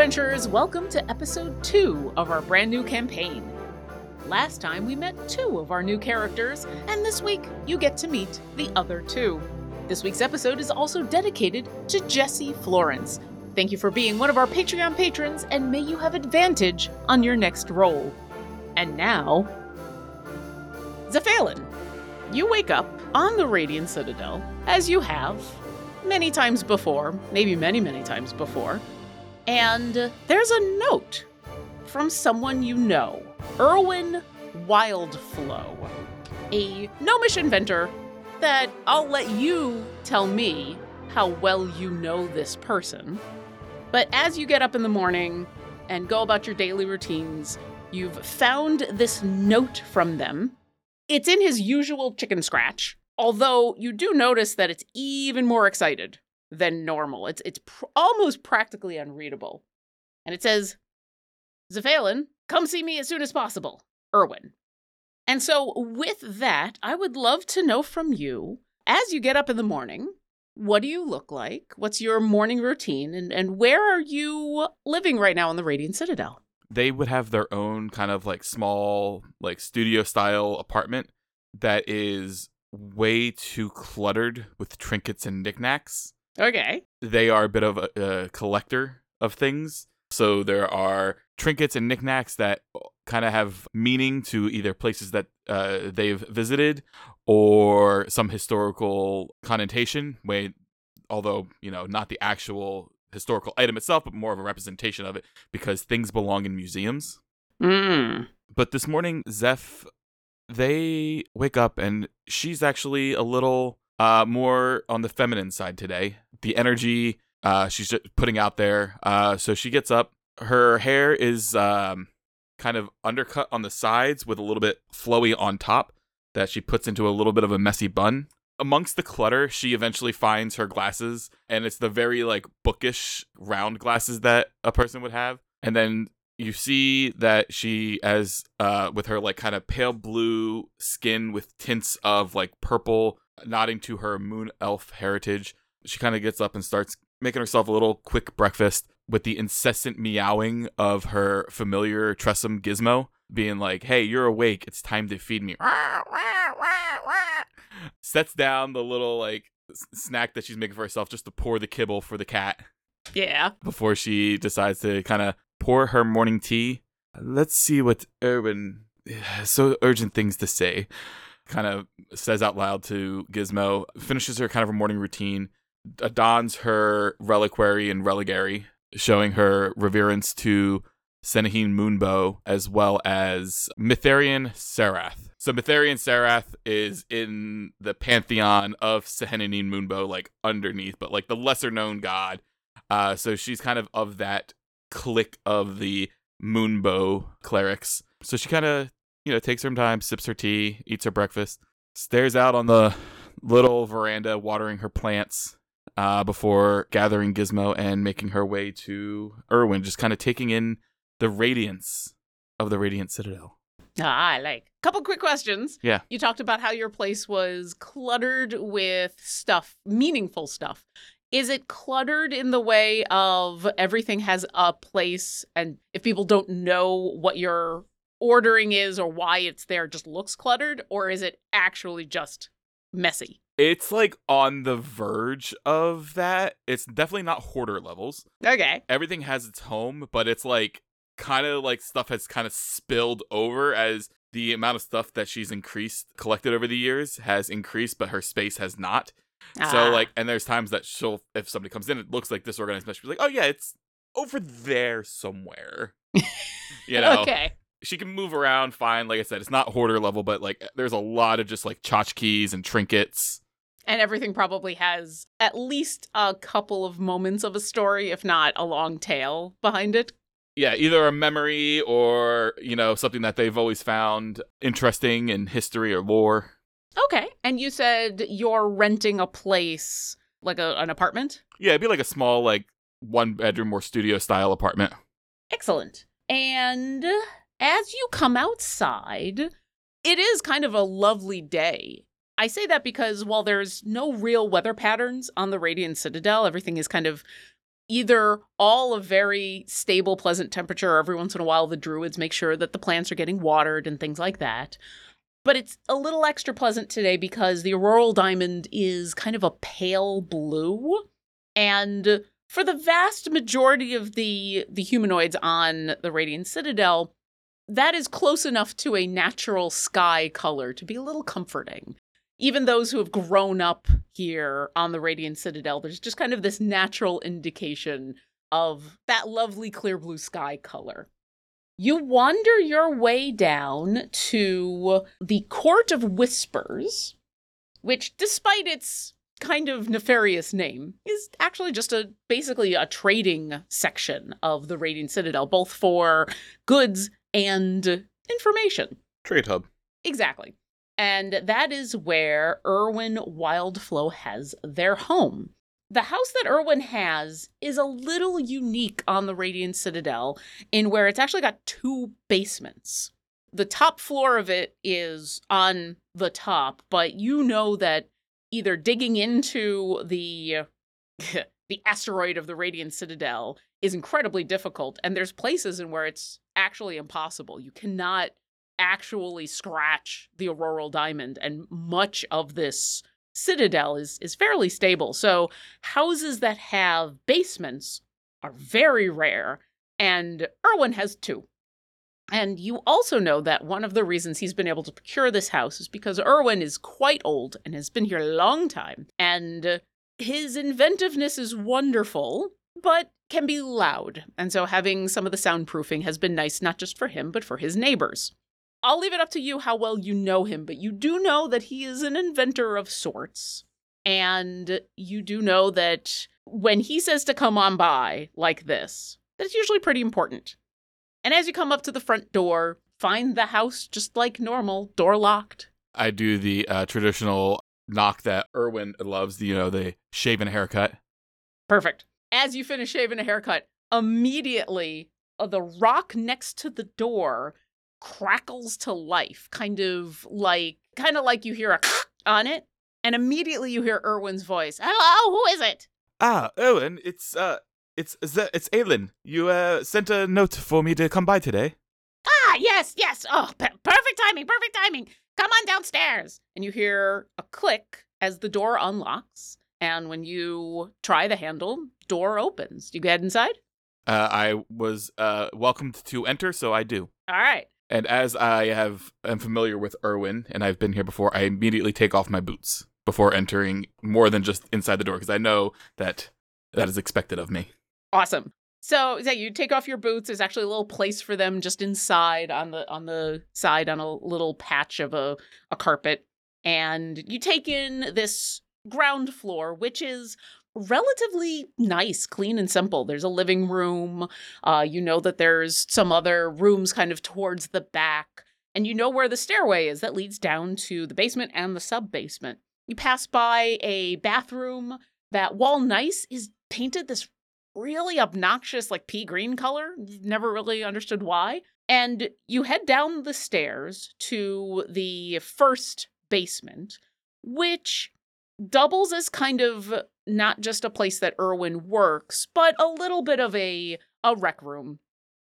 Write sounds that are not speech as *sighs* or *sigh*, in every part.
Adventurers, welcome to episode 2 of our brand new campaign. Last time we met two of our new characters, and this week you get to meet the other two. This week's episode is also dedicated to Jesse Florence. Thank you for being one of our Patreon patrons, and may you have advantage on your next roll. And now, Zefalyn, you wake up on the Radiant Citadel, as you have many times before, maybe many, many times before, and there's a note from someone you know, Erwin Wildflow, a gnomish inventor that I'll let you tell me how well you know this person. But as you get up in the morning and go about your daily routines, you've found this note from them. It's in his usual chicken scratch, although you do notice that it's even more excited than normal. It's it's pr- almost practically unreadable. And it says, Zefalyn, come see me as soon as possible. Erwin. And so, with that, I would love to know from you, as you get up in the morning, what do you look like? What's your morning routine? And, and where are you living right now in the Radiant Citadel? They would have their own kind of like small, like studio style apartment that is way too cluttered with trinkets and knickknacks. Okay. They are a bit of a, a collector of things. So there are trinkets and knickknacks that kind of have meaning to either places that uh, they've visited or some historical connotation. Way, although you know, not the actual historical item itself, but more of a representation of it because things belong in museums. Mm. But this morning, Zeph, they wake up and she's actually a little uh, more on the feminine side today. The energy uh, she's putting out there. Uh, so she gets up. Her hair is um, kind of undercut on the sides with a little bit flowy on top that she puts into a little bit of a messy bun. Amongst the clutter, she eventually finds her glasses, and it's the very like bookish round glasses that a person would have. And then you see that she as uh with her like kind of pale blue skin with tints of like purple nodding to her moon elf heritage she kind of gets up and starts making herself a little quick breakfast with the incessant meowing of her familiar Tressym gizmo being like, "Hey, you're awake. It's time to feed me." Sets down the little like snack that she's making for herself just to pour the kibble for the cat Yeah. before she decides to kind of pour her morning tea. Let's see what Erwin *sighs* so urgent things to say. Kind of says out loud to Gizmo, finishes her kind of her morning routine, adorns her reliquary and religary, showing her reverence to Sehanine Moonbow as well as Mitharian Sarath. So Mitharian Sarath is in the pantheon of Sehanine Moonbow, like underneath, but like the lesser known god. Uh, so she's kind of of that clique of the Moonbow clerics. So she kind of, you know, takes her time, sips her tea, eats her breakfast, stares out on the little veranda, watering her plants uh, before gathering Gizmo and making her way to Erwin, just kind of taking in the radiance of the Radiant Citadel. Ah, I like. Couple quick questions. Yeah. You talked about how your place was cluttered with stuff, meaningful stuff. Is it cluttered in the way of everything has a place and if people don't know what your ordering is or why it's there it just looks cluttered or is it actually just messy? It's like on the verge of that. It's definitely not hoarder levels. Okay. everything has its home, but it's like kind of like stuff has kind of spilled over as the amount of stuff that she's increased collected over the years has increased, but her space has not. Ah. So like, and there's times that she'll, if somebody comes in, it looks like disorganized mess. She's like, oh yeah, it's over there somewhere. *laughs* you know, Okay. she can move around fine. Like I said, it's not hoarder level, but like there's a lot of just like tchotchkes and trinkets. And everything probably has at least a couple of moments of a story, if not a long tail behind it. yeah, either a memory or, you know, something that they've always found interesting in history or lore. Okay. And you said you're renting a place, like a, an apartment? Yeah, it'd be like a small, like, one bedroom or studio style apartment. Excellent. And uh, as you come outside, it is kind of a lovely day. I say that because while there's no real weather patterns on the Radiant Citadel, everything is kind of either all a very stable, pleasant temperature. Or every once in a while, the druids make sure that the plants are getting watered and things like that. But it's a little extra pleasant today because the auroral diamond is kind of a pale blue. And for the vast majority of the the humanoids on the Radiant Citadel, that is close enough to a natural sky color to be a little comforting. Even those who have grown up here on the Radiant Citadel, there's just kind of this natural indication of that lovely clear blue sky color. You wander your way down to the Court of Whispers, which, despite its kind of nefarious name, is actually just a basically a trading section of the Radiant Citadel, both for goods and information. Trade hub. Exactly. And that is where Irwin Wildflow has their home. The house that Irwin has is a little unique on the Radiant Citadel in where it's actually got two basements. The top floor of it is on the top, but you know that either digging into the *laughs* the asteroid of the Radiant Citadel is incredibly difficult and there's places in where it's actually impossible. You cannot actually scratch the auroral diamond and much of this citadel is is fairly stable. So houses that have basements are very rare and Irwin has two. And you also know that one of the reasons he's been able to procure this house is because Irwin is quite old and has been here a long time. And his inventiveness is wonderful, but can be loud. And so having some of the soundproofing has been nice, not just for him, but for his neighbors. I'll leave it up to you how well you know him, but you do know that he is an inventor of sorts. And you do know that when he says to come on by like this, that's usually pretty important. And as you come up to the front door, find the house just like normal, door locked. I do the uh, traditional knock that Irwin loves, you know, the shaven haircut. Perfect. As you finish shaving a haircut, immediately uh, the rock next to the door crackles to life, kind of like kind of like you hear a *laughs* on it, and immediately you hear Irwin's voice. Hello, who is it? Ah, Irwin, it's uh, it's it's Aelin. You uh sent a note for me to come by today. Ah, yes, yes. Oh, p- perfect timing, perfect timing. Come on downstairs. And you hear a click as the door unlocks, and when you try the handle, door opens. Do you get inside? Uh, I was uh welcomed to enter, so I do. All right. And as I have am familiar with Irwin and I've been here before, I immediately take off my boots before entering more than just inside the door because I know that that is expected of me. Awesome. So yeah, you take off your boots. There's actually a little place for them just inside on the on the side on a little patch of a, a carpet. And you take in this ground floor, which is relatively nice, clean and simple. There's a living room. Uh, you know that there's some other rooms kind of towards the back. And you know where the stairway is that leads down to the basement and the sub basement. You pass by a bathroom that, while nice, is painted this really obnoxious, like pea green color. Never really understood why. And you head down the stairs to the first basement, which doubles as kind of not just a place that Irwin works, but a little bit of a a rec room.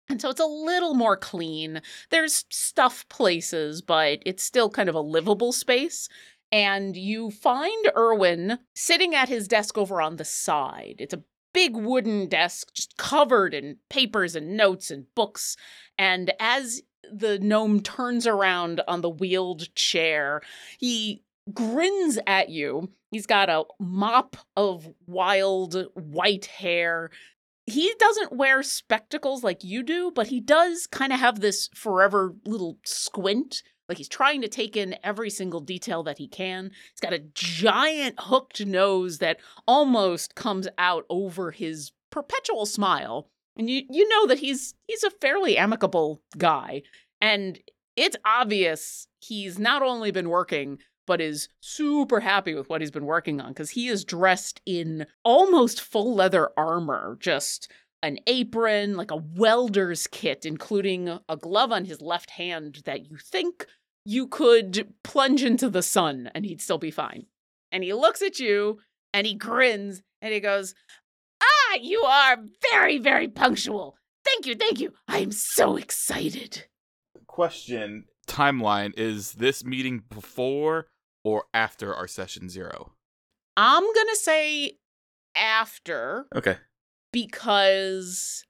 And so it's a little more clean. There's stuff places, but it's still kind of a livable space. And you find Irwin sitting at his desk over on the side. It's a big wooden desk just covered in papers and notes and books. And as the gnome turns around on the wheeled chair, he grins at you. He's got a mop of wild white hair. He doesn't wear spectacles like you do, but he does kind of have this forever little squint. Like he's trying to take in every single detail that he can. He's got a giant hooked nose that almost comes out over his perpetual smile. And you you know that he's he's a fairly amicable guy. And it's obvious he's not only been working but is super happy with what he's been working on because he is dressed in almost full leather armor, just an apron, like a welder's kit, including a glove on his left hand that you think you could plunge into the sun and he'd still be fine. And he looks at you and he grins and he goes, Ah, you are very, very punctual. Thank you, thank you. I am so excited. Question timeline is this meeting before or after our session zero? I'm going to say after Okay. because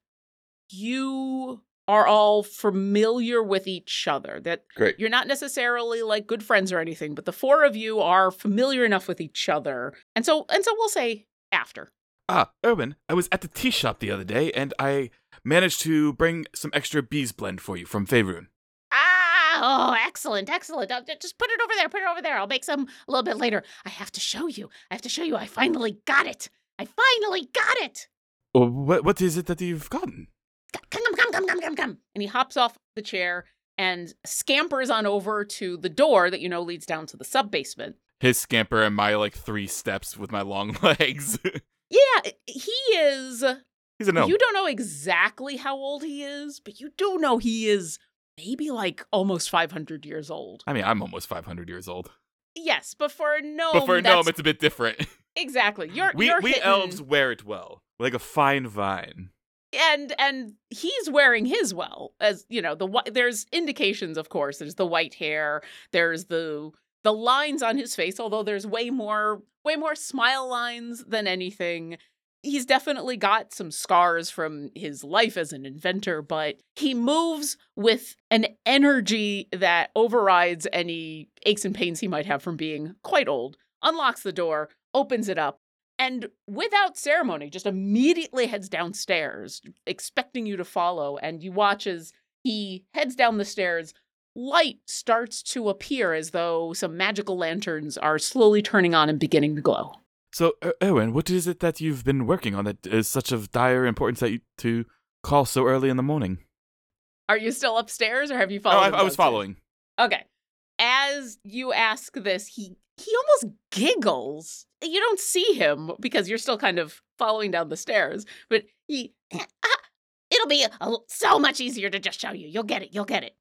you are all familiar with each other. That Great. you're not necessarily like good friends or anything, but the four of you are familiar enough with each other. And so and so we'll say after. Ah, Urban, I was at the tea shop the other day and I managed to bring some extra bees blend for you from Faerun. Oh, excellent, excellent. Uh, j- just put it over there, put it over there. I'll make some a little bit later. I have to show you. I have to show you. I finally got it. I finally got it. What, what is it that you've gotten? Come, come, come, come, come, come, come. And he hops off the chair and scampers on over to the door that you know leads down to the sub basement. His scamper and my like three steps with my long *laughs* legs. Yeah, he is. He's a gnome. You don't know exactly how old he is, but you do know he is maybe like almost 500 years old. I mean, I'm almost 500 years old. Yes, but for a gnome, but for a Oh, that's- gnome, it's a bit different. *laughs* exactly. You're we you're we hitting- elves wear it well, like a fine vine. and and he's wearing his well as you know the there's indications of course there's the white hair there's the the lines on his face although there's way more way more smile lines than anything he's definitely got some scars from his life as an inventor but he moves with an energy that overrides any aches and pains he might have from being quite old unlocks the door opens it up and without ceremony just immediately heads downstairs expecting you to follow and you watch as he heads down the stairs light starts to appear as though some magical lanterns are slowly turning on and beginning to glow So, Er- Erwin, what is it that you've been working on that is such of dire importance that you to call so early in the morning? are you still upstairs or have you Oh, followed I, I was following. okay. As you ask this he he almost giggles. You don't see him because you're still kind of following down the stairs but he *laughs* "Ah, it'll be a, so much easier to just show you. You'll get it. You'll get it.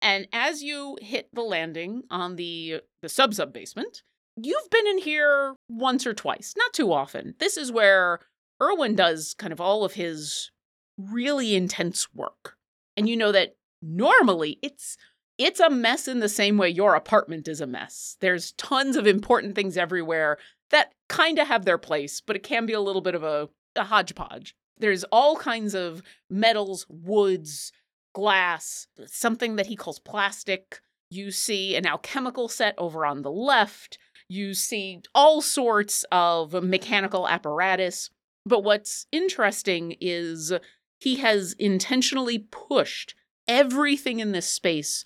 And as you hit the landing on the the sub sub basement you've been in here once or twice not too often this is where Erwin does kind of all of his really intense work and you know that normally it's it's a mess in the same way your apartment is a mess. There's tons of important things everywhere that kind of have their place, but it can be a little bit of a, a hodgepodge. There's all kinds of metals, woods, glass, something that he calls plastic. You see an alchemical set over on the left. You see all sorts of mechanical apparatus. But what's interesting is he has intentionally pushed everything in this space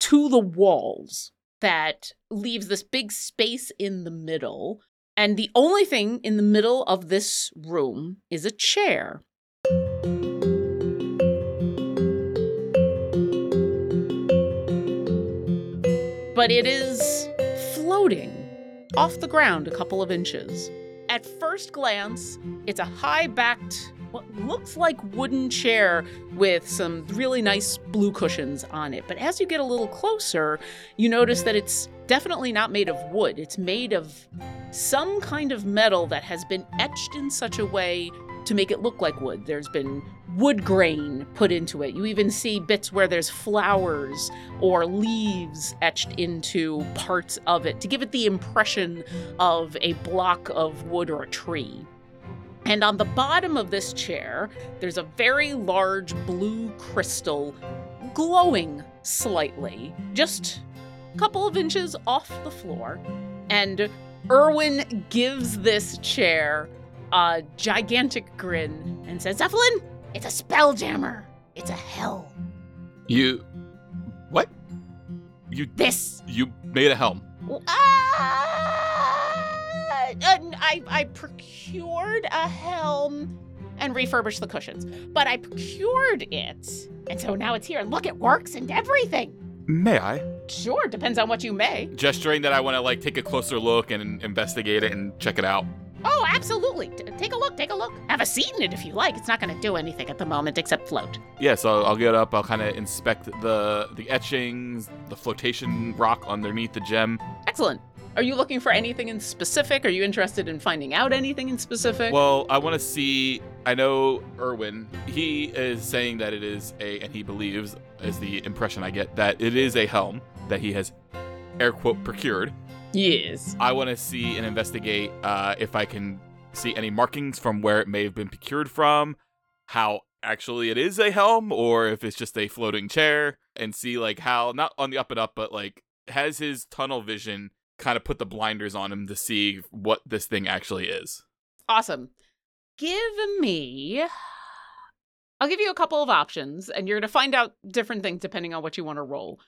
to the walls that leaves this big space in the middle. And the only thing in the middle of this room is a chair. But it is floating off the ground a couple of inches. At first glance, it's a high backed, what looks like wooden chair with some really nice blue cushions on it. But as you get a little closer, you notice that it's definitely not made of wood. It's made of some kind of metal that has been etched in such a way to make it look like wood. There's been wood grain put into it. You even see bits where there's flowers or leaves etched into parts of it to give it the impression of a block of wood or a tree. And on the bottom of this chair, there's a very large blue crystal glowing slightly, just a couple of inches off the floor. And Erwin gives this chair a gigantic grin and says, Zefalyn, it's a spelljammer. It's a hell. You, what? You This you made a helm. Ah! and I, I procured a helm and refurbished the cushions, but I procured it, and so now it's here. And look, it works and everything. May I? Sure, depends on what you may. Gesturing that I want to like take a closer look and investigate it and check it out. Oh, absolutely. T- take a look. Take a look. Have a seat in it if you like. It's not going to do anything at the moment except float. Yeah, so I'll get up. I'll kind of inspect the the etchings, the flotation rock underneath the gem. Excellent. Are you looking for anything in specific? Are you interested in finding out anything in specific? Well, I want to see. I know Erwin. He is saying that it is a, and he believes, is the impression I get, that it is a helm that he has, air quote, procured. Yes. I want to see and investigate uh, if I can see any markings from where it may have been procured from, how actually it is a helm, or if it's just a floating chair, and see like how not on the up and up, but like has his tunnel vision kind of put the blinders on him to see what this thing actually is. Awesome. Give me. I'll give you a couple of options, and you're going to find out different things depending on what you want to roll.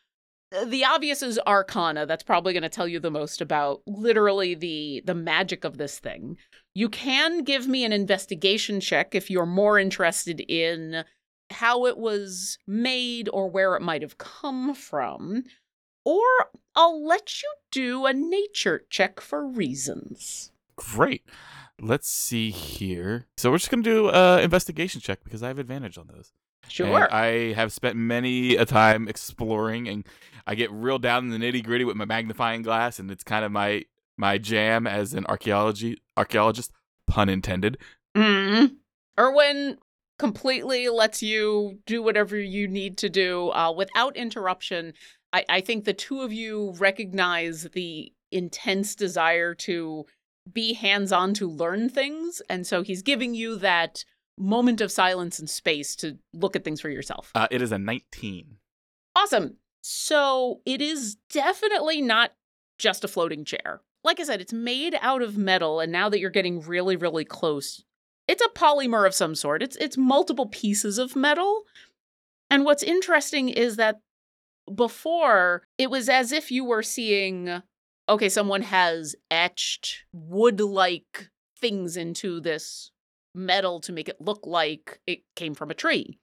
The obvious is Arcana. That's probably going to tell you the most about literally the the magic of this thing. You can give me an investigation check if you're more interested in how it was made or where it might have come from. Or I'll let you do a nature check for reasons. Great. Let's see here. So we're just gonna do an investigation check because I have advantage on those. Sure. And I have spent many a time exploring, and I get real down in the nitty gritty with my magnifying glass, and it's kind of my my jam as an archaeology archaeologist, pun intended. Mm. Erwin completely lets you do whatever you need to do uh, without interruption. I, I think the two of you recognize the intense desire to be hands on to learn things. And so he's giving you that moment of silence and space to look at things for yourself. Uh, it is a 19. Awesome. So it is definitely not just a floating chair. Like I said, it's made out of metal, and now that you're getting really, really close, it's a polymer of some sort. It's it's multiple pieces of metal. And what's interesting is that before it was as if you were seeing okay, someone has etched wood-like things into this metal to make it look like it came from a tree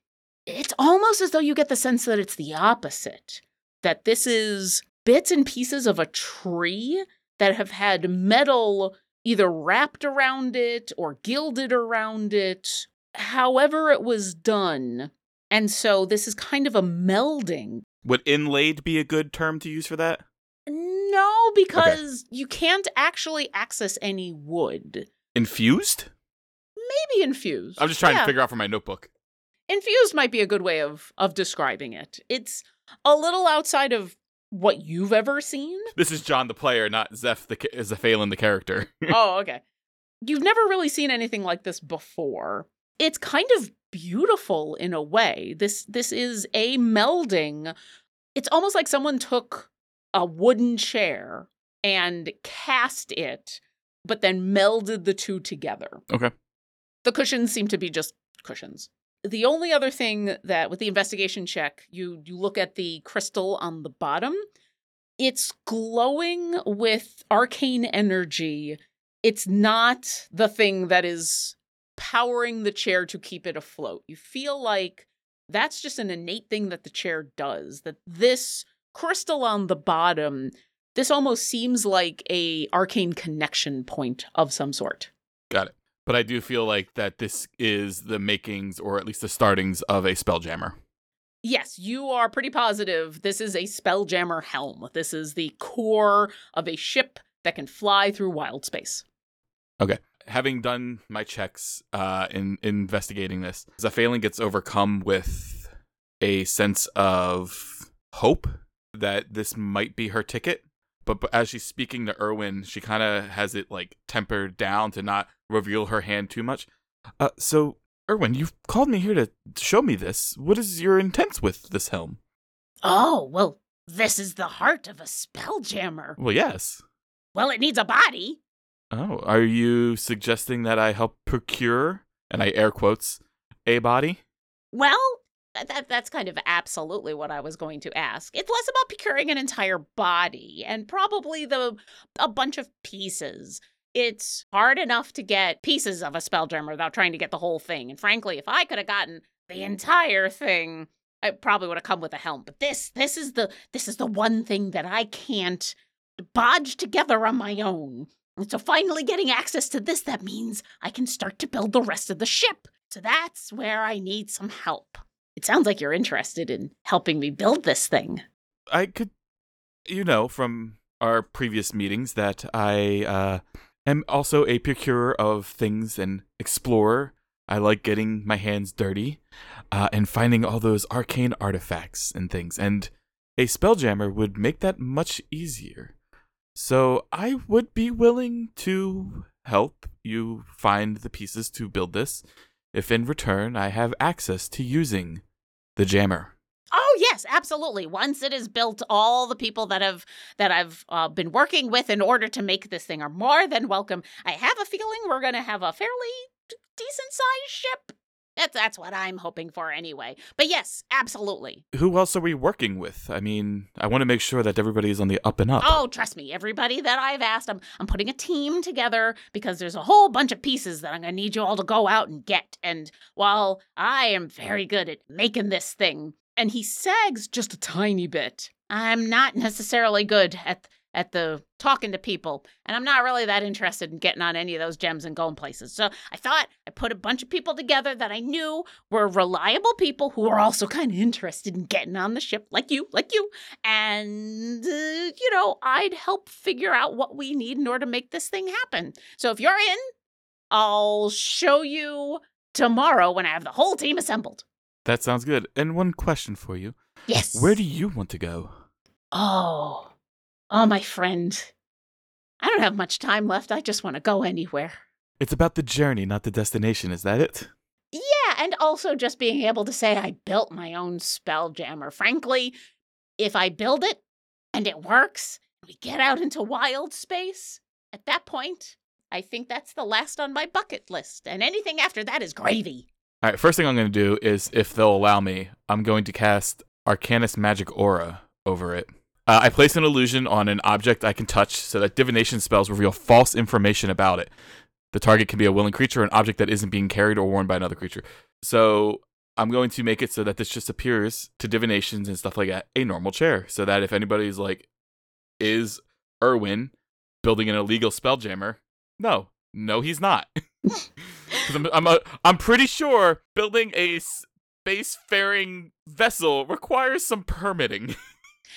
it's almost as though you get the sense that it's the opposite that this is bits and pieces of a tree that have had metal either wrapped around it or gilded around it however it was done and so this is kind of a melding Would inlaid be a good term to use for that? no because you can't actually access any wood Infused? maybe infused I'm just trying Yeah. to figure out from my notebook. infused might be a good way of of describing it it's a little outside of what you've ever seen? This is John the player, not Zeph the Zefalyn the character. *laughs* oh okay. You've never really seen anything like this before. It's kind of beautiful in a way. This this is a melding. It's almost like someone took a wooden chair and cast it but then melded the two together. Okay. the cushions seem to be just cushions the only other thing that with the investigation check you you look at the crystal on the bottom it's glowing with arcane energy. It's not the thing that is powering the chair to keep it afloat. You feel like that's just an innate thing that the chair does that this crystal on the bottom this almost seems like a arcane connection point of some sort. Got it. But I do feel like that this is the makings, or at least the startings, of a spelljammer. Yes, you are pretty positive this is a Spelljammer helm. This is the core of a ship that can fly through wild space. Okay. Having done my checks uh, in investigating this, Zefalyn gets overcome with a sense of hope that this might be her ticket. But, but as she's speaking to Erwin, she kind of has it like tempered down to not reveal her hand too much. Uh, so, Erwin, you've called me here to show me this. What is your intent with this helm? Oh, well, this is the heart of a Spelljammer. Well, yes. Well, it needs a body. Oh, are you suggesting that I help procure, and I air quotes, a body? Well, that, that's kind of absolutely what I was going to ask. It's less about procuring an entire body and probably the a bunch of pieces. It's hard enough to get pieces of a spelljammer without trying to get the whole thing. And frankly, if I could have gotten the entire thing, I probably would have come with a helm. But this this is the this is the one thing that I can't bodge together on my own. And so finally getting access to this, that means I can start to build the rest of the ship. So that's where I need some help. It sounds like you're interested in helping me build this thing. I could, you know, from our previous meetings that I uh, am also a procurer of things and explorer. I like getting my hands dirty uh, and finding all those arcane artifacts and things. And a spelljammer would make that much easier. So I would be willing to help you find the pieces to build this if in return I have access to using the jammer. Oh yes, absolutely. Once it is built, all the people that have that I've uh, been working with in order to make this thing are more than welcome. I have a feeling we're going to have a fairly d- decent sized ship. That's that's what I'm hoping for anyway. But yes, absolutely. Who else are we working with? I mean, I want to make sure that everybody is on the up and up. Oh, trust me, everybody that I've asked, I'm I'm putting a team together because there's a whole bunch of pieces that I'm gonna need you all to go out and get. And while I am very good at making this thing, and he sags just a tiny bit, I'm not necessarily good at at the talking to people, and I'm not really that interested in getting on any of those gems and going places. So I thought I put a bunch of people together that I knew were reliable people who were also kind of interested in getting on the ship, like you, like you, and uh, you know I'd help figure out what we need in order to make this thing happen. So if you're in, I'll show you tomorrow when I have the whole team assembled. That sounds good. And one question for you Yes. Where do you want to go? Oh, oh, my friend. I don't have much time left. I just want to go anywhere. It's about the journey, not the destination. Is that it? Yeah, and also just being able to say I built my own spell jammer. Frankly, if I build it and it works, we get out into wild space, at that point, I think that's the last on my bucket list. And anything after that is gravy. All right, first thing I'm going to do is, if they'll allow me, I'm going to cast Arcanist's Magic Aura over it. Uh, I place an illusion on an object I can touch so that divination spells reveal false information about it. The target can be a willing creature or an object that isn't being carried or worn by another creature. So I'm going to make it so that this just appears to divinations and stuff like that a normal chair. So that if anybody's like, is Erwin building an illegal spell jammer? No, no, he's not. *laughs* I'm I'm, a, I'm pretty sure building a spacefaring vessel requires some permitting, *laughs*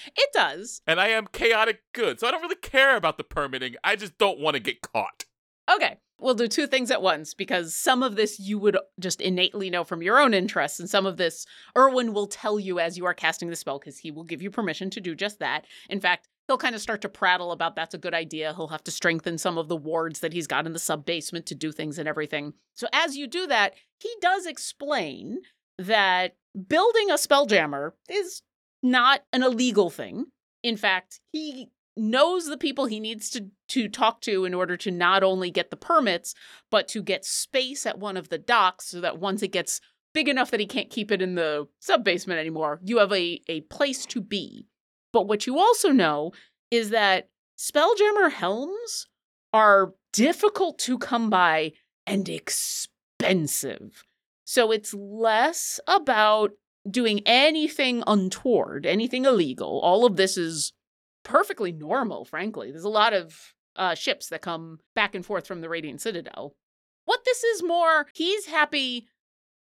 It does. and I am chaotic good, so I don't really care about the permitting. I just don't want to get caught. Okay, we'll do two things at once because some of this you would just innately know from your own interests, and some of this Erwin will tell you as you are casting the spell because he will give you permission to do just that. In fact, he'll kind of start to prattle about that's a good idea. He'll have to strengthen some of the wards that he's got in the sub basement to do things and everything. So as you do that, he does explain that building a spelljammer is not an illegal thing. In fact, he knows the people he needs to to talk to in order to not only get the permits but to get space at one of the docks so that once it gets big enough that he can't keep it in the sub basement anymore you have a a place to be but what you also know is that spelljammer helms are difficult to come by and expensive so it's less about doing anything untoward anything illegal all of this is perfectly normal, frankly. There's a lot of uh, ships that come back and forth from the Radiant Citadel. What this is more, he's happy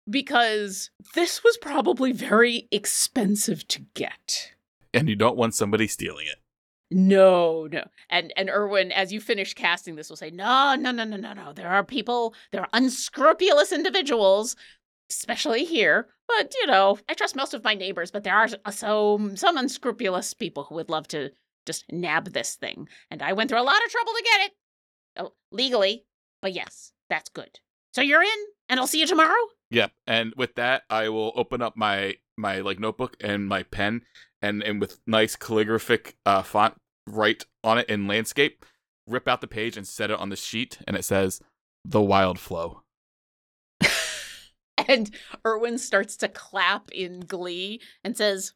because this was probably very expensive to get. And you don't want somebody stealing it. No, no. And and Erwin, as you finish casting this, will say, No, no, no, no, no, no. There are people, there are unscrupulous individuals, especially here. But you know, I trust most of my neighbors, but there are so some unscrupulous people who would love to just nab this thing. And I went through a lot of trouble to get it. Oh, legally. But yes, that's good. So you're in, and I'll see you tomorrow? Yep. And with that, I will open up my my like notebook and my pen, and and with nice calligraphic uh, font write on it in landscape, rip out the page and set it on the sheet, and it says the wild flow. *laughs* And Erwin starts to clap in glee and says,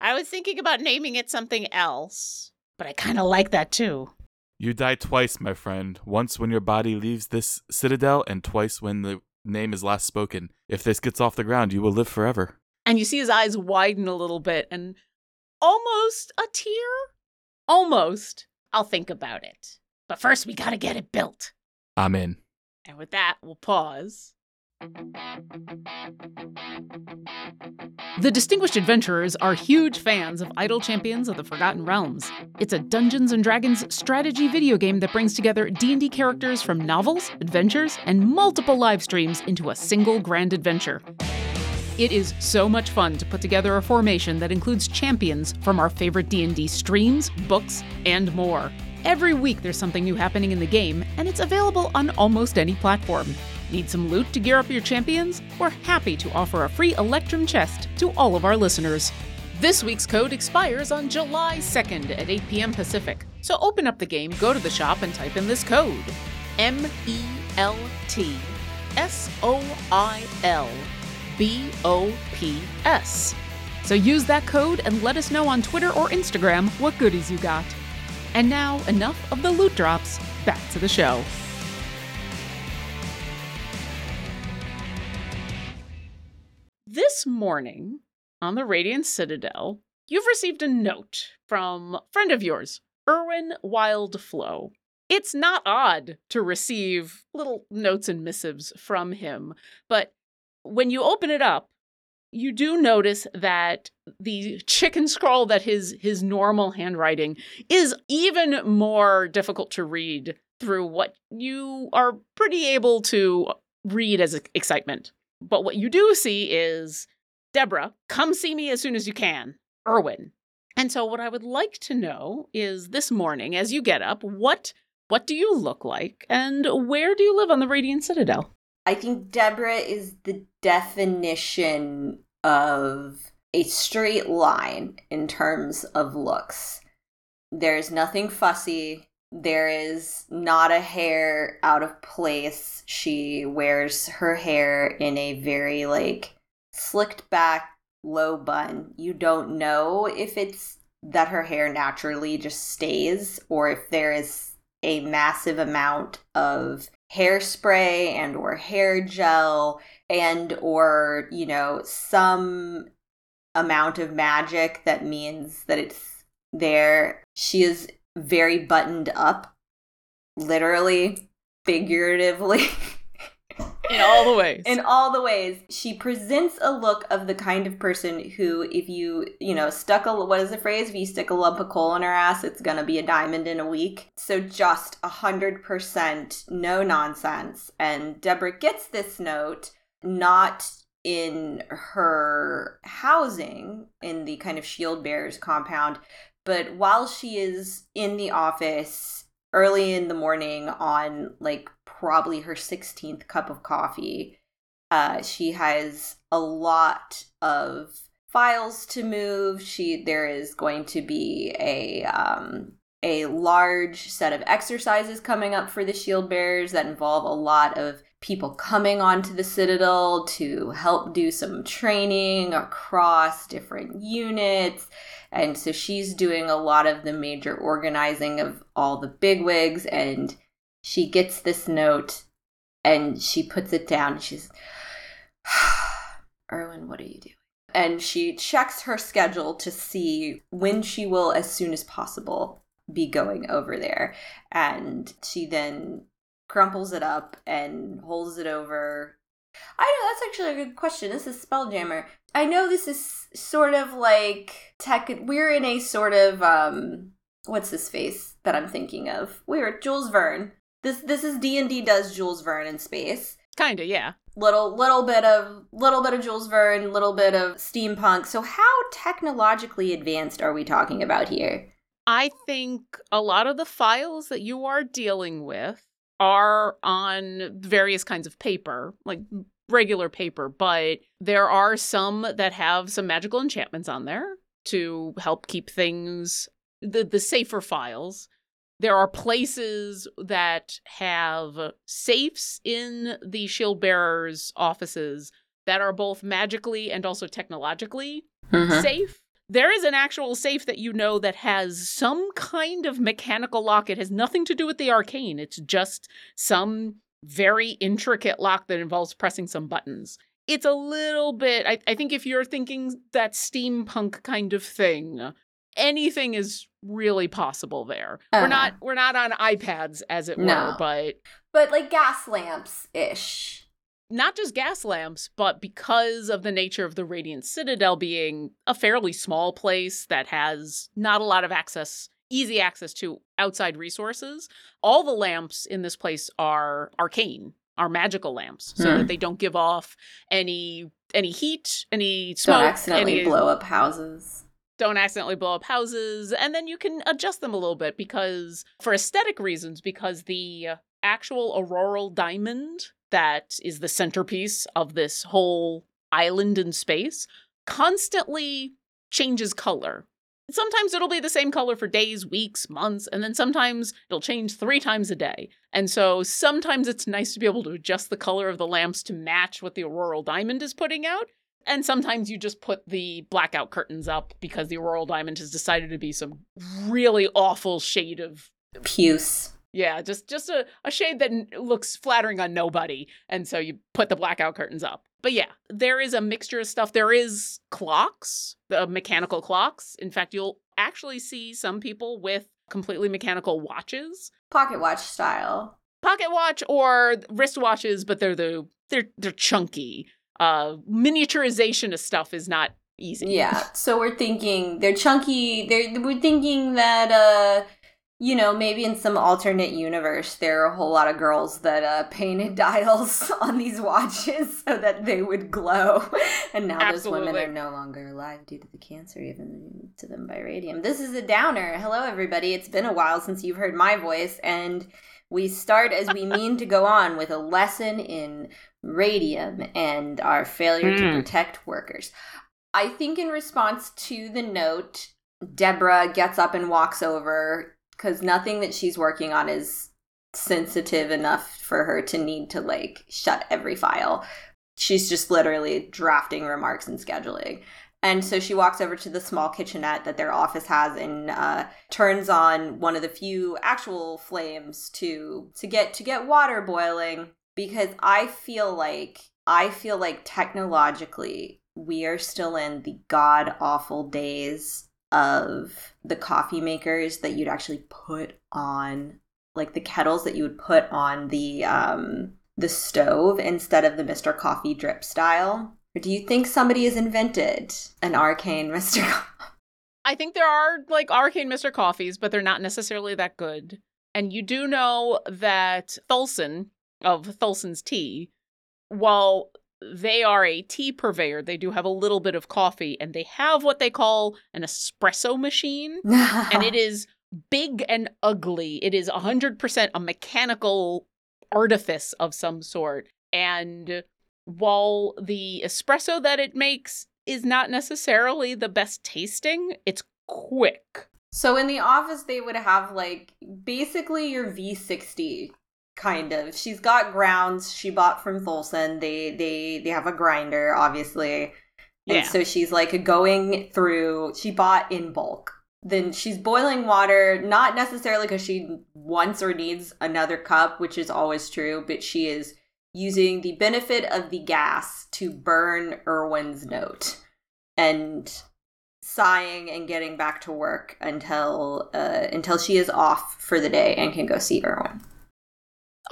I was thinking about naming it something else, but I kind of like that too. You die twice, my friend. Once when your body leaves this citadel, and twice when the name is last spoken. If this gets off the ground, you will live forever. And you see his eyes widen a little bit and almost a tear? Almost. I'll think about it. But first, we gotta get it built. I'm in. And with that, we'll pause. The Distinguished Adventurers are huge fans of Idle Champions of the Forgotten Realms. It's a Dungeons and Dragons strategy video game that brings together D&D characters from novels, adventures, and multiple live streams into a single grand adventure. It is so much fun to put together a formation that includes champions from our favorite D&D streams, books, and more. Every week there's something new happening in the game, and it's available on almost any platform. Need some loot to gear up your champions? We're happy to offer a free Electrum chest to all of our listeners. This week's code expires on July 2nd at 8 p.m. Pacific. So open up the game, go to the shop, and type in this code M E L T S O I L B O P S. So use that code and let us know on Twitter or Instagram what goodies you got. And now, enough of the loot drops. Back to the show. This morning on the Radiant Citadel, you've received a note from a friend of yours, Erwin Wildflow. It's not odd to receive little notes and missives from him, but when you open it up, you do notice that the chicken scroll that his his normal handwriting is even more difficult to read through what you are pretty able to read as excitement. But what you do see is Deborah, come see me as soon as you can. Erwin. And so what I would like to know is this morning as you get up, what what do you look like and where do you live on the Radiant Citadel? I think Deborah is the definition of a straight line in terms of looks. There's nothing fussy. There is not a hair out of place. She wears her hair in a very like slicked back low bun. You don't know if it's that her hair naturally just stays or if there is a massive amount of hairspray and or hair gel and or you know some amount of magic that means that it's there she is very buttoned up, literally, figuratively. In all the ways. In all the ways. She presents a look of the kind of person who, if you, you know, stuck a, what is the phrase? If you stick a lump of coal in her ass, it's gonna be a diamond in a week. So just a hundred percent no nonsense. And Deborah gets this note not in her housing in the kind of shield bearers compound, but while she is in the office early in the morning on like probably her 16th cup of coffee, uh, she has a lot of files to move. She there is going to be a um, a large set of exercises coming up for the shield bearers that involve a lot of people coming onto the citadel to help do some training across different units and so she's doing a lot of the major organizing of all the bigwigs. And she gets this note and she puts it down. she's, *sighs* Erwin, what are you doing? And she checks her schedule to see when she will, as soon as possible, be going over there. And she then crumples it up and holds it over I know that's actually a good question. This is Spelljammer. I know this is sort of like tech. We're in a sort of um, what's this face that I'm thinking of? We're Jules Verne. This this is D and D does Jules Verne in space. Kinda, yeah. Little little bit of little bit of Jules Verne, little bit of steampunk. So how technologically advanced are we talking about here? I think a lot of the files that you are dealing with are on various kinds of paper, like regular paper, but there are some that have some magical enchantments on there to help keep things the the safer files. There are places that have safes in the shield bearers' offices that are both magically and also technologically mm-hmm. safe there is an actual safe that you know that has some kind of mechanical lock. It has nothing to do with the arcane. It's just some very intricate lock that involves pressing some buttons. It's a little bit, I, I think if you're thinking that steampunk kind of thing, anything is really possible there. Uh, we're not we're not on iPads as it no. were, but but like gas lamps ish. Not just gas lamps, but because of the nature of the Radiant Citadel being a fairly small place that has not a lot of access, easy access to outside resources, all the lamps in this place are arcane, are magical lamps, so Hmm. that they don't give off any any heat, any smoke, Don't accidentally any, blow up houses. don't accidentally blow up houses and then you can adjust them a little bit because for aesthetic reasons because the actual auroral diamond that is the centerpiece of this whole island in space constantly changes color sometimes it'll be the same color for days weeks months and then sometimes it'll change three times a day and so sometimes it's nice to be able to adjust the color of the lamps to match what the auroral diamond is putting out and sometimes you just put the blackout curtains up because the auroral diamond has decided to be some really awful shade of Puce. Yeah, just just a, a shade that looks flattering on nobody. And so you put the blackout curtains up. But yeah, there is a mixture of stuff. There is clocks, the mechanical clocks. In fact, you'll actually see some people with completely mechanical watches. Pocket watch style. Pocket watch or wristwatches, but they're the they're they're chunky. Uh miniaturization of stuff is not easy. Yeah. So we're thinking they're chunky. They're we're thinking that uh you know, maybe in some alternate universe there are a whole lot of girls that uh painted *laughs* dials on these watches *laughs* so that they would glow. *laughs* And now those women are no longer alive due to the cancer given to them by radium. This is a downer. Hello everybody. It's been a while since you've heard my voice and we start as we mean to go on with a lesson in radium and our failure to Hmm. protect workers. I think in response to the note, Deborah gets up and walks over because nothing that she's working on is sensitive enough for her to need to like shut every file. She's just literally drafting remarks and scheduling. And so she walks over to the small kitchenette that their office has and uh, turns on one of the few actual flames to to get to get water boiling because I feel like I feel like technologically we are still in the god awful days of the coffee makers that you'd actually put on like the kettles that you would put on the um the stove instead of the Mr. Coffee drip style. Or do you think somebody has invented an arcane *laughs* Mr. I think there are like arcane Mr. Coffees, but they're not necessarily that good. And you do know that Thulson of Thulson's Tea, while they are a tea purveyor, they do have a little bit of coffee and they have what they call an espresso machine. And it *laughs* is big and ugly. It is 100% a mechanical artifice of some sort. And while the espresso that it makes is not necessarily the best tasting, it's quick. So in the office, they would have like basically your V60 kind of. She's got grounds she bought from Tholson. They they they have a grinder, obviously. And Yeah. so she's like going through. She bought in bulk. Then she's boiling water, not necessarily because she wants or needs another cup, which is always true, but she is using the benefit of the gas to burn Irwin's note and sighing and getting back to work until uh, until she is off for the day and can go see Irwin.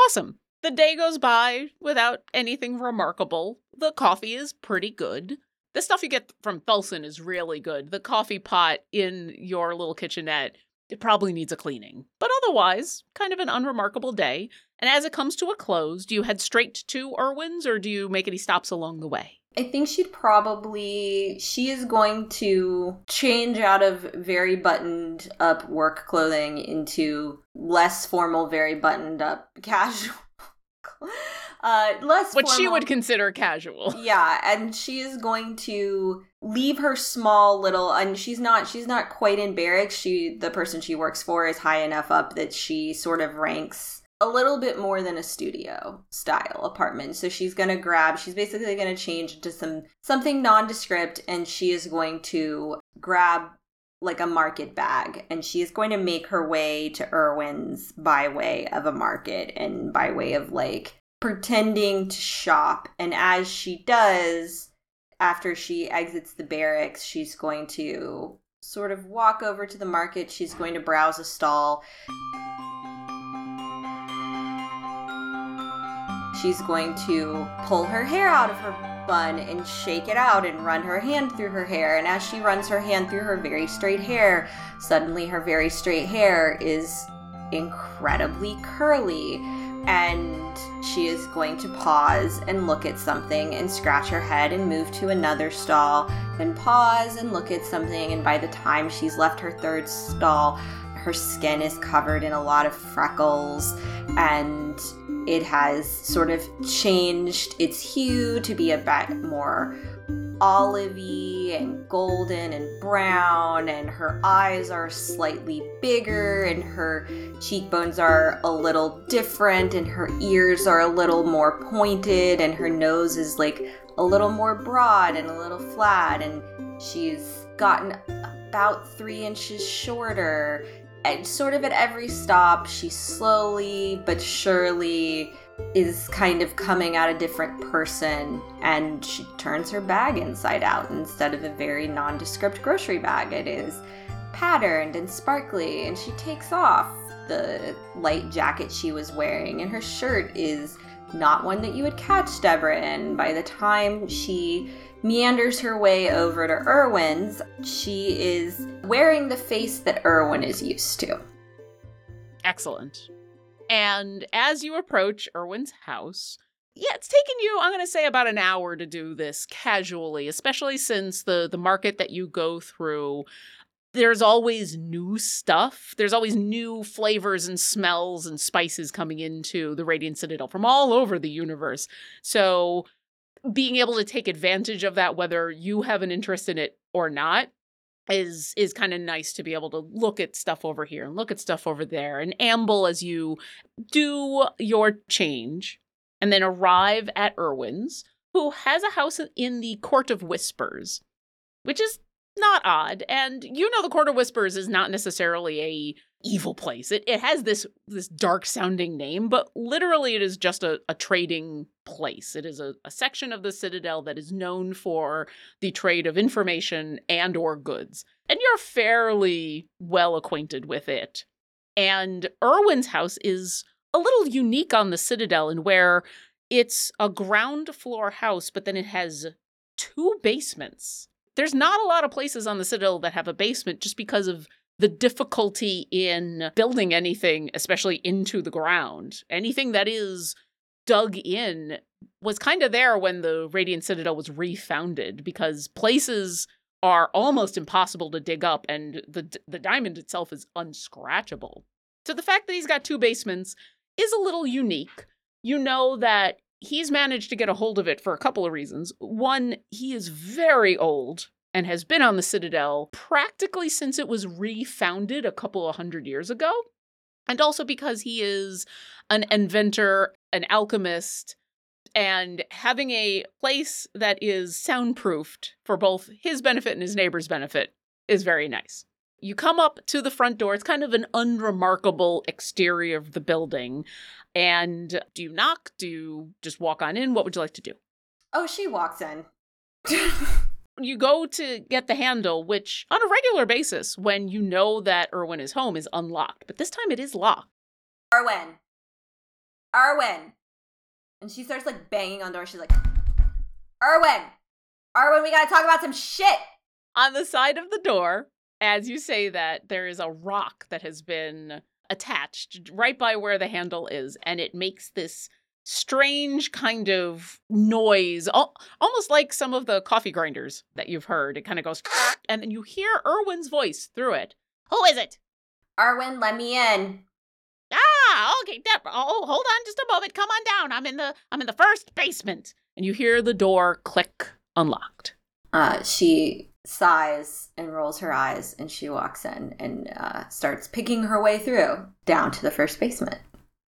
Awesome. The day goes by without anything remarkable. The coffee is pretty good. The stuff you get from Thulson is really good. The coffee pot in your little kitchenette, it probably needs a cleaning. But otherwise, kind of an unremarkable day. And as it comes to a close, do you head straight to Irwin's or do you make any stops along the way? I think she'd probably she is going to change out of very buttoned up work clothing into less formal, very buttoned up *laughs* casual. uh less What she would consider casual. *laughs* yeah and she is going to leave her small little and she's not she's not quite in barracks she the person she works for is high enough up that she sort of ranks a little bit more than a studio style apartment. So she's going to grab she's basically going to change into some something nondescript and she is going to grab like a market bag and she is going to make her way to Irwin's by way of a market and by way of like pretending to shop. And as she does after she exits the barracks she's going to sort of walk over to the market. She's going to browse a stall She's going to pull her hair out of her bun and shake it out and run her hand through her hair. And as she runs her hand through her very straight hair, suddenly her very straight hair is incredibly curly. And she is going to pause and look at something and scratch her head and move to another stall, then pause and look at something. And by the time she's left her third stall, her skin is covered in a lot of freckles and it has sort of changed its hue to be a bit more olivey and golden and brown, and her eyes are slightly bigger, and her cheekbones are a little different, and her ears are a little more pointed, and her nose is like a little more broad and a little flat, and she's gotten about three inches shorter and sort of at every stop, she slowly but surely is kind of coming out a different person and she turns her bag inside out instead of a very nondescript grocery bag. It is patterned and sparkly, and she takes off the light jacket she was wearing, and her shirt is not one that you would catch Deborah in. By the time she meanders her way over to Erwin's, she is wearing the face that Erwin is used to. Excellent. And as you approach Erwin's house, yeah, it's taken you, I'm going to say, about an hour to do this casually, especially since the, the market that you go through, there's always new stuff. There's always new flavors and smells and spices coming into the Radiant Citadel from all over the universe. So being able to take advantage of that whether you have an interest in it or not is is kind of nice to be able to look at stuff over here and look at stuff over there and amble as you do your change and then arrive at Irwin's who has a house in the Court of Whispers which is not odd and you know the Court of Whispers is not necessarily a evil place. It it has this this dark sounding name, but literally it is just a, a trading place. It is a, a section of the Citadel that is known for the trade of information and or goods. And you're fairly well acquainted with it. And Erwin's house is a little unique on the Citadel in where it's a ground floor house, but then it has two basements. There's not a lot of places on the Citadel that have a basement just because of the difficulty in building anything, especially into the ground, anything that is dug in, was kind of there when the Radiant Citadel was refounded because places are almost impossible to dig up and the the diamond itself is unscratchable. So the fact that he's got two basements is a little unique. You know that he's managed to get a hold of it for a couple of reasons. One, he is very old and has been on the Citadel practically since it was refounded a couple of hundred years ago. And also because he is an inventor, an alchemist, and having a place that is soundproofed for both his benefit and his neighbor's benefit is very nice. You come up to the front door. It's kind of an unremarkable exterior of the building. And do you knock? Do you just walk on in? What would you like to do? Oh, she walks in. *laughs* you go to get the handle, which on a regular basis, when you know that Erwin is home, is unlocked. But this time it is locked. Erwin. Erwin. And she starts like banging on the door. She's like, Erwin. Erwin, we gotta talk about some shit. On the side of the door, as you say that, there is a rock that has been attached right by where the handle is, and it makes this strange kind of noise, almost like some of the coffee grinders that you've heard. It kind of goes, *laughs* and then you hear Erwin's voice through it. Who is it? Erwin, let me in. Ah, okay, Deborah. Oh, hold on just a moment. Come on down. I'm in the I'm in the first basement. And you hear the door click unlocked. Uh, she sighs and rolls her eyes, and she walks in and uh, starts picking her way through down to the first basement.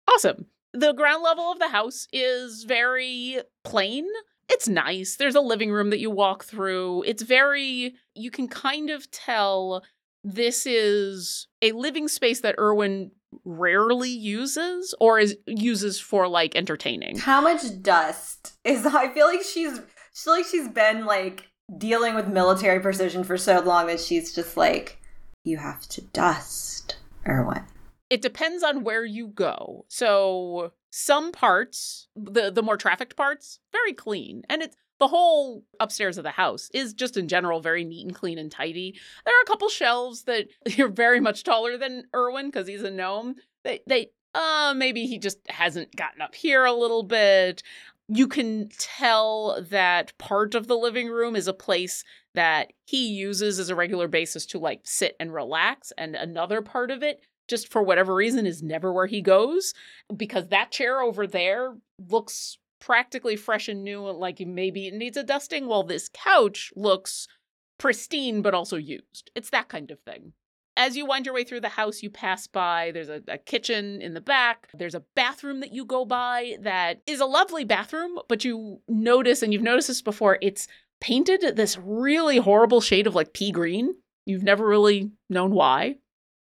Awesome. The ground level of the house is very plain. It's nice. There's a living room that you walk through. It's very, you can kind of tell this is a living space that Erwin rarely uses or is uses for like entertaining. How much dust is *laughs* I feel like she's she's like she's been like dealing with military precision for so long that she's just like you have to dust Erwin it depends on where you go. So Some parts, the the more trafficked parts, very clean. And it's the whole upstairs of the house is just in general very neat and clean and tidy. There are a couple shelves that *laughs* you're very much taller than Erwin because he's a gnome. They they uh maybe he just hasn't gotten up here a little bit. You can tell that part of the living room is a place that he uses as a regular basis to like sit and relax and another part of it just for whatever reason is never where he goes because that chair over there looks practically fresh and new like maybe it needs a dusting while this couch looks pristine but also used it's that kind of thing as you wind your way through the house, you pass by. There's a, a, kitchen in the back. There's a bathroom that you go by that is a lovely bathroom, but you notice, and you've noticed this before, it's painted this really horrible shade of like pea green. You've never really known why.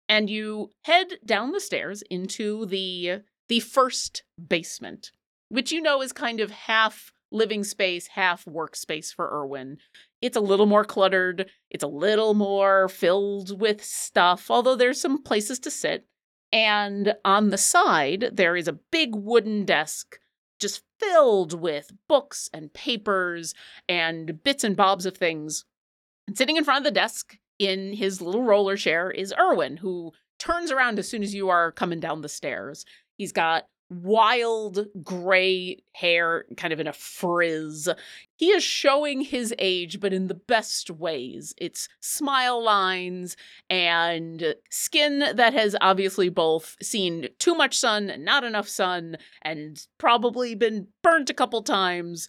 And you head down the stairs into the the first basement, which you know is kind of half living space, half workspace for Erwin. It's a little more cluttered, it's a little more filled with stuff, although there's some places to sit. And on the side, there is a big wooden desk just filled with books and papers and bits and bobs of things. And sitting in front of the desk in his little roller chair is Erwin, who turns around as soon as you are coming down the stairs. He's got wild gray hair, kind of in a frizz. He is showing his age, but in the best ways. It's smile lines and skin that has obviously both seen too much sun and not enough sun and probably been burnt a couple times.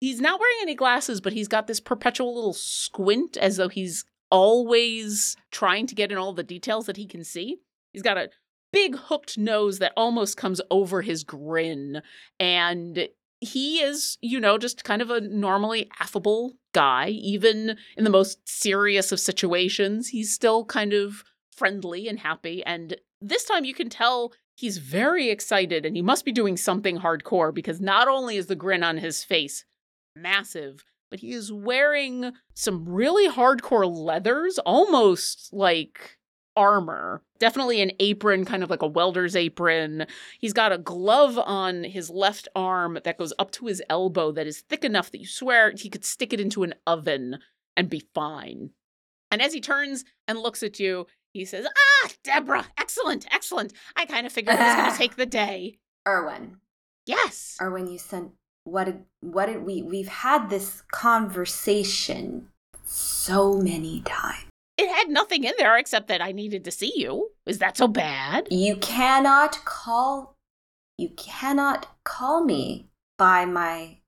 He's not wearing any glasses, but he's got this perpetual little squint as though he's always trying to get in all the details that he can see. He's got a big hooked nose that almost comes over his grin. And he is, you know, just kind of a normally affable guy. Even in the most serious of situations, he's still kind of friendly and happy. And this time you can tell he's very excited and he must be doing something hardcore because not only is the grin on his face massive, but he is wearing some really hardcore leathers, almost like armor. Definitely an apron, kind of like a welder's apron. He's got a glove on his left arm that goes up to his elbow that is thick enough that you swear he could stick it into an oven and be fine. And as he turns and looks at you, he says, Ah, Deborah, excellent, excellent. I kind of figured I was going *sighs* to take the day. Erwin. Yes. Erwin, you sent what did what did we we've had this conversation so many times it had nothing in there except that I needed to see you. Is that so bad? You cannot call you cannot call me by my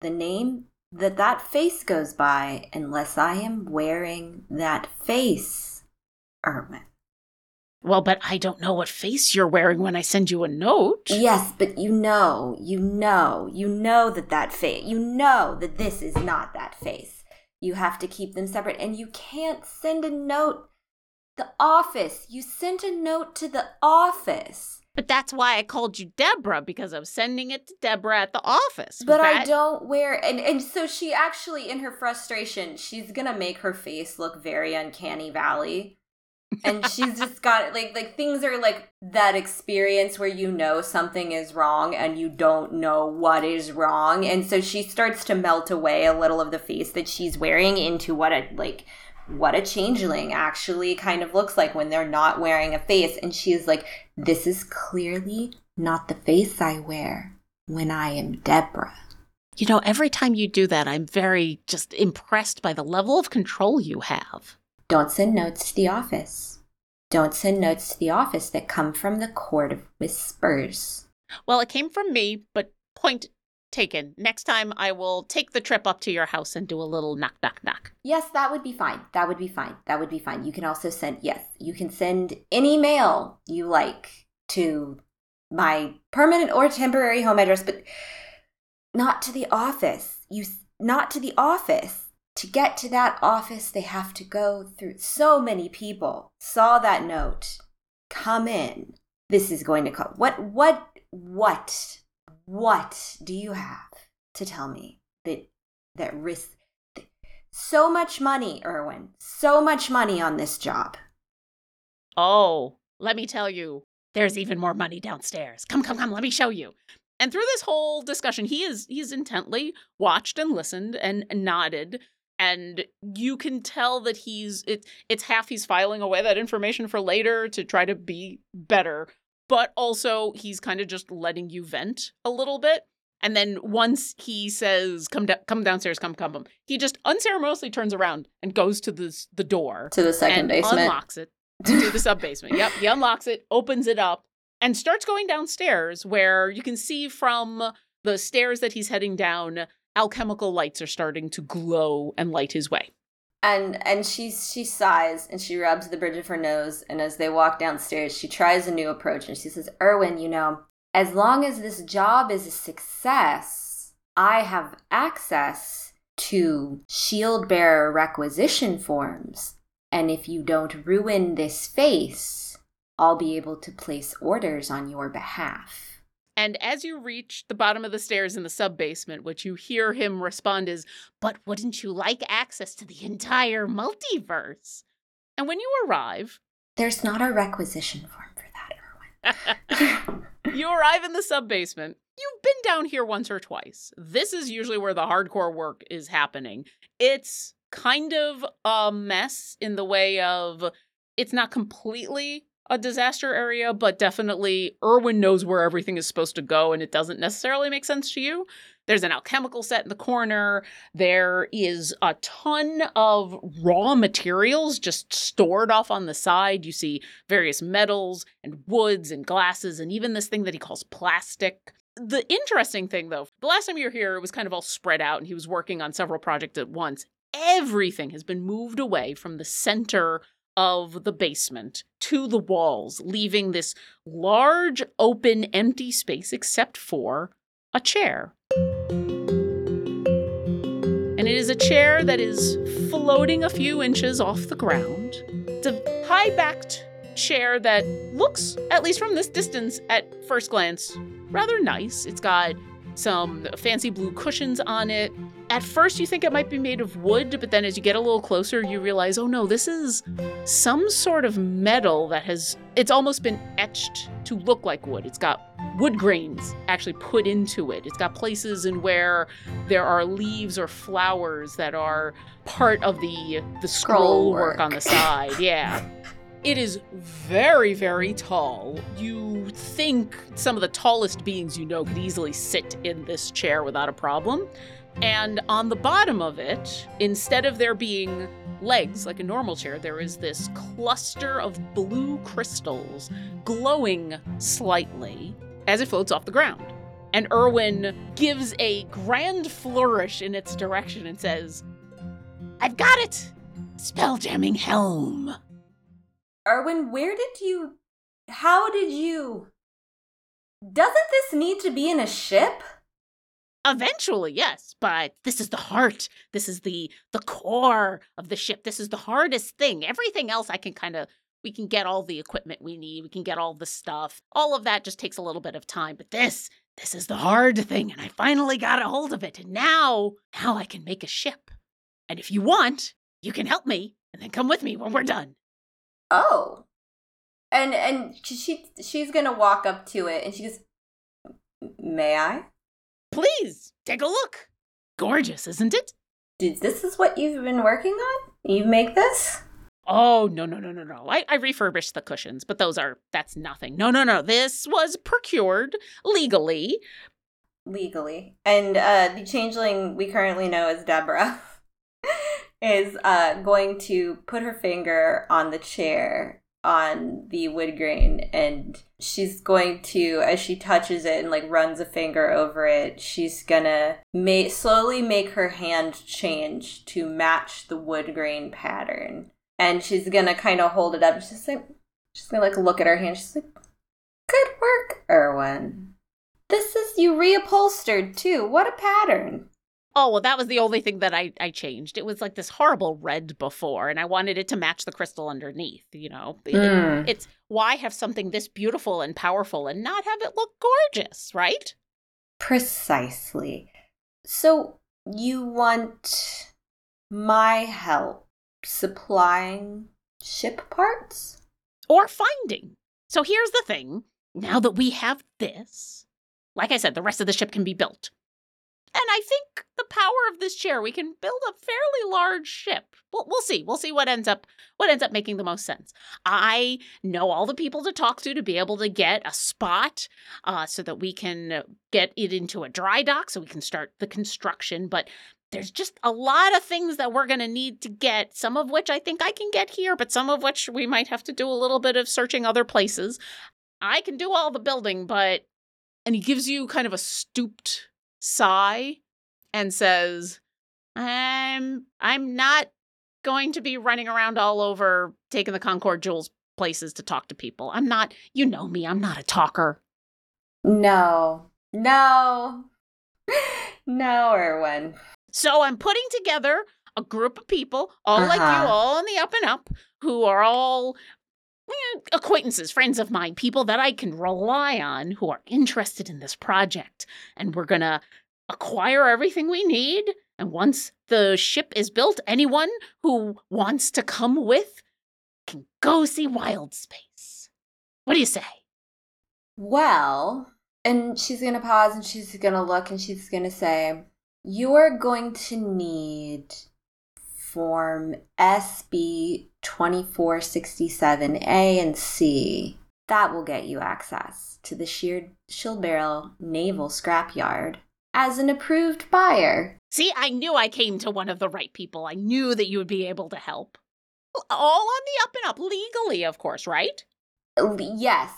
the name that that face goes by unless I am wearing that face, Erwin. Well, but I don't know what face you're wearing when I send you a note. Yes, but you know, you know, you know that that face, you know that this is not that face. You have to keep them separate. And you can't send a note. The office. You sent a note to the office. But that's why I called you Deborah because I was sending it to Deborah at the office. but that... I don't wear and and so she actually in her frustration, she's going to make her face look very uncanny valley and she's just got like like things are like that experience where you know something is wrong and you don't know what is wrong. And so she starts to melt away a little of the face that she's wearing into what a like what a changeling actually kind of looks like when they're not wearing a face. And she's like this is clearly not the face i wear when i am deborah. You know every time you do that i'm very just impressed by the level of control you have don't send notes to the office. Don't send notes to the office that come from the Court of Whispers. Well, it came from me, but point taken. Next time I will take the trip up to your house and do a little knock, knock, knock. Yes, that would be fine. That would be fine. That would be fine. You can also send, yes, you can send any mail you like to my permanent or temporary home address, but not to the office. You, not to the office to get to that office, they have to go through so many people. Saw that note. Come in. This is going to come. What, what, what, what do you have to tell me that, that risk, so much money, Erwin, so much money on this job. Oh, let me tell you, there's even more money downstairs. Come, come, come, let me show you. And through this whole discussion, he is he's intently watched and listened and nodded. And you can tell that he's it, it's half he's filing away that information for later to try to be better, but also he's kind of just letting you vent a little bit. And then once he says, "Come down, come downstairs, come, come," come," he just unceremoniously turns around and goes to the the door to the second and basement, unlocks it to the sub basement. Yep, he unlocks it, opens it up, and starts going downstairs. Where you can see from the stairs that he's heading down, alchemical lights are starting to glow and light his way. And and she she sighs and she rubs the bridge of her nose. And as they walk downstairs, she tries a new approach and she says, "Erwin, you know." as long as this job is a success, I have access to shield bearer requisition forms. And if you don't ruin this face, I'll be able to place orders on your behalf. And as you reach the bottom of the stairs in the sub basement, what you hear him respond is, But wouldn't you like access to the entire multiverse? And when you arrive, there's not a requisition form for that, Erwin. *laughs* you arrive in the sub basement. You've been down here once or twice. This is usually where the hardcore work is happening. It's kind of a mess in the way of it's not completely a disaster area, but definitely Erwin knows where everything is supposed to go and it doesn't necessarily make sense to you. There's an alchemical set in the corner. There is a ton of raw materials just stored off on the side. You see various metals and woods and glasses and even this thing that he calls plastic. The interesting thing, though, the last time you were here, it was kind of all spread out and he was working on several projects at once. Everything has been moved away from the center of the basement to the walls, leaving this large, open, empty space except for a chair. And it is a chair that is floating a few inches off the ground. It's a high backed chair that looks, at least from this distance at first glance, rather nice. It's got some fancy blue cushions on it. At first, you think it might be made of wood, but then as you get a little closer, you realize, oh no, this is some sort of metal that has, it's almost been etched to look like wood. It's got wood grains actually put into it. It's got places in where there are leaves or flowers that are part of the the scroll, work. work on the side. Yeah. It is very, very tall. You think some of the tallest beings you know could easily sit in this chair without a problem. And on the bottom of it, instead of there being legs like a normal chair, there is this cluster of blue crystals glowing slightly as it floats off the ground. And Erwin gives a grand flourish in its direction and says, I've got it! Spelljamming helm. Erwin, where did you. How did you. Doesn't this need to be in a ship? Eventually, yes, but this is the heart. This is the the core of the ship. This is the hardest thing. Everything else I can kind of we can get all the equipment we need. We can get all the stuff. All of that just takes a little bit of time, but this this is the hard thing and I finally got a hold of it. And now now I can make a ship. And if you want, you can help me and then come with me when we're done. Oh. And and she she's going to walk up to it and she goes May I? Please take a look. Gorgeous, isn't it? Dude, this is what you've been working on? You make this? Oh, no, no, no, no, no. I, I refurbished the cushions, but those are, that's nothing. No, no, no. This was procured legally. Legally. And uh, the changeling we currently know as Deborah *laughs* is uh, going to put her finger on the chair on the wood grain and she's going to as she touches it and like runs a finger over it she's gonna make slowly make her hand change to match the wood grain pattern. And she's gonna kind of hold it up. She's like she's gonna like look at her hand. She's like good work erwin. This is you reupholstered too. What a pattern Oh, well, that was the only thing that I, I changed. It was like this horrible red before, and I wanted it to match the crystal underneath, you know? Mm. It, it's why have something this beautiful and powerful and not have it look gorgeous, right? Precisely. So you want my help supplying ship parts? Or finding So here's the thing now that we have this, like I said, the rest of the ship can be built. And I think the power of this chair, we can build a fairly large ship. We'll, we'll see. We'll see what ends up what ends up making the most sense. I know all the people to talk to to be able to get a spot uh, so that we can get it into a dry dock so we can start the construction. But there's just a lot of things that we're going to need to get, some of which I think I can get here, but some of which we might have to do a little bit of searching other places. I can do all the building, but. And he gives you kind of a stooped sigh and says, I'm I'm not going to be running around all over taking the Concord Jewels places to talk to people. I'm not, you know me, I'm not a talker. No. No. *laughs* no, Erwin. So I'm putting together a group of people, all uh-huh. like you, Uh-huh. all on the up and up, who are all Eh, acquaintances, friends of mine, people that I can rely on who are interested in this project. And we're going to acquire everything we need. And once the ship is built, anyone who wants to come with can go see Wild Space. What do you say? Well, and she's going to pause and she's going to look and she's going to say, You are going to need Form SB 2467A and C. That will get you access to the Sheer Shield Bearer Naval Scrapyard as an approved buyer. See, I knew I came to one of the right people. I knew that you would be able to help. All on the up and up, legally, of course, right? Yes,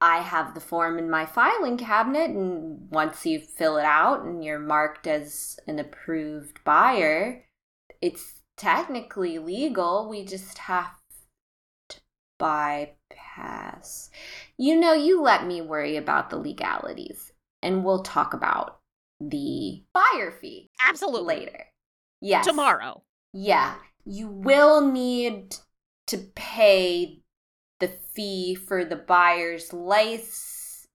I have the form in my filing cabinet, and once you fill it out and you're marked as an approved buyer, it's technically legal. We just have to bypass. You know, you let me worry about the legalities, and we'll talk about the buyer fee Absolutely. later. Yes. Tomorrow. Yeah, you will need to pay the fee for the buyer's lic-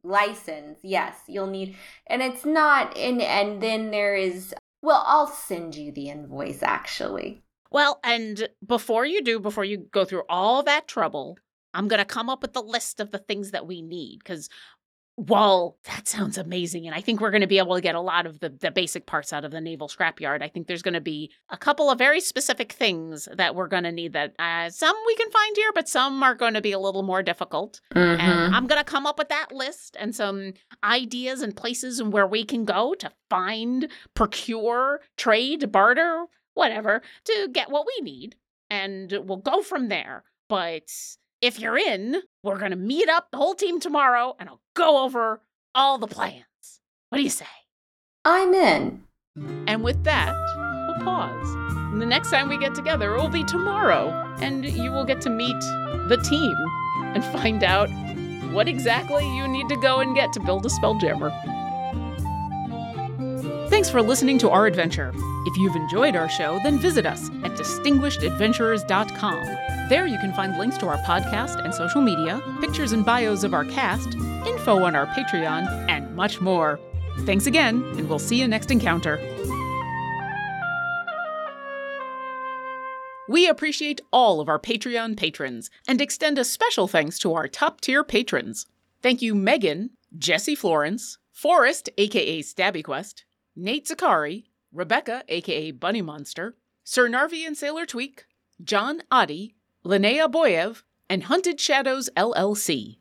license. Yes, you'll need, and it's not, and and then there is. Well, I'll send you the invoice actually. Well, and before you do, before you go through all that trouble, I'm going to come up with the list of the things that we need because while that sounds amazing, and I think we're going to be able to get a lot of the, the basic parts out of the naval scrapyard, I think there's going to be a couple of very specific things that we're going to need that uh, some we can find here, but some are going to be a little more difficult. Mm-hmm. And I'm going to come up with that list and some ideas and places and where we can go to find, procure, trade, barter, whatever, to get what we need. And we'll go from there. But if you're in, we're going to meet up the whole team tomorrow and I'll go over all the plans. What do you say? I'm in. And with that, we'll pause. And the next time we get together, will be tomorrow. And you will get to meet the team and find out what exactly you need to go and get to build a Spelljammer. Thanks for listening to our adventure. If you've enjoyed our show, then visit us at distinguishedadventurers.com. There you can find links to our podcast and social media, pictures and bios of our cast, info on our Patreon, and much more. Thanks again, and we'll see you next encounter. We appreciate all of our Patreon patrons and extend a special thanks to our top tier patrons. Thank you, Megan, Jesse Florence, Forrest, aka StabbyQuest, Nate Zakari, Rebecca, aka Bunny Monster, Sir Narvi and Sailor Tweak, John Adi, Linnea Boyev, and Hunted Shadows LLC.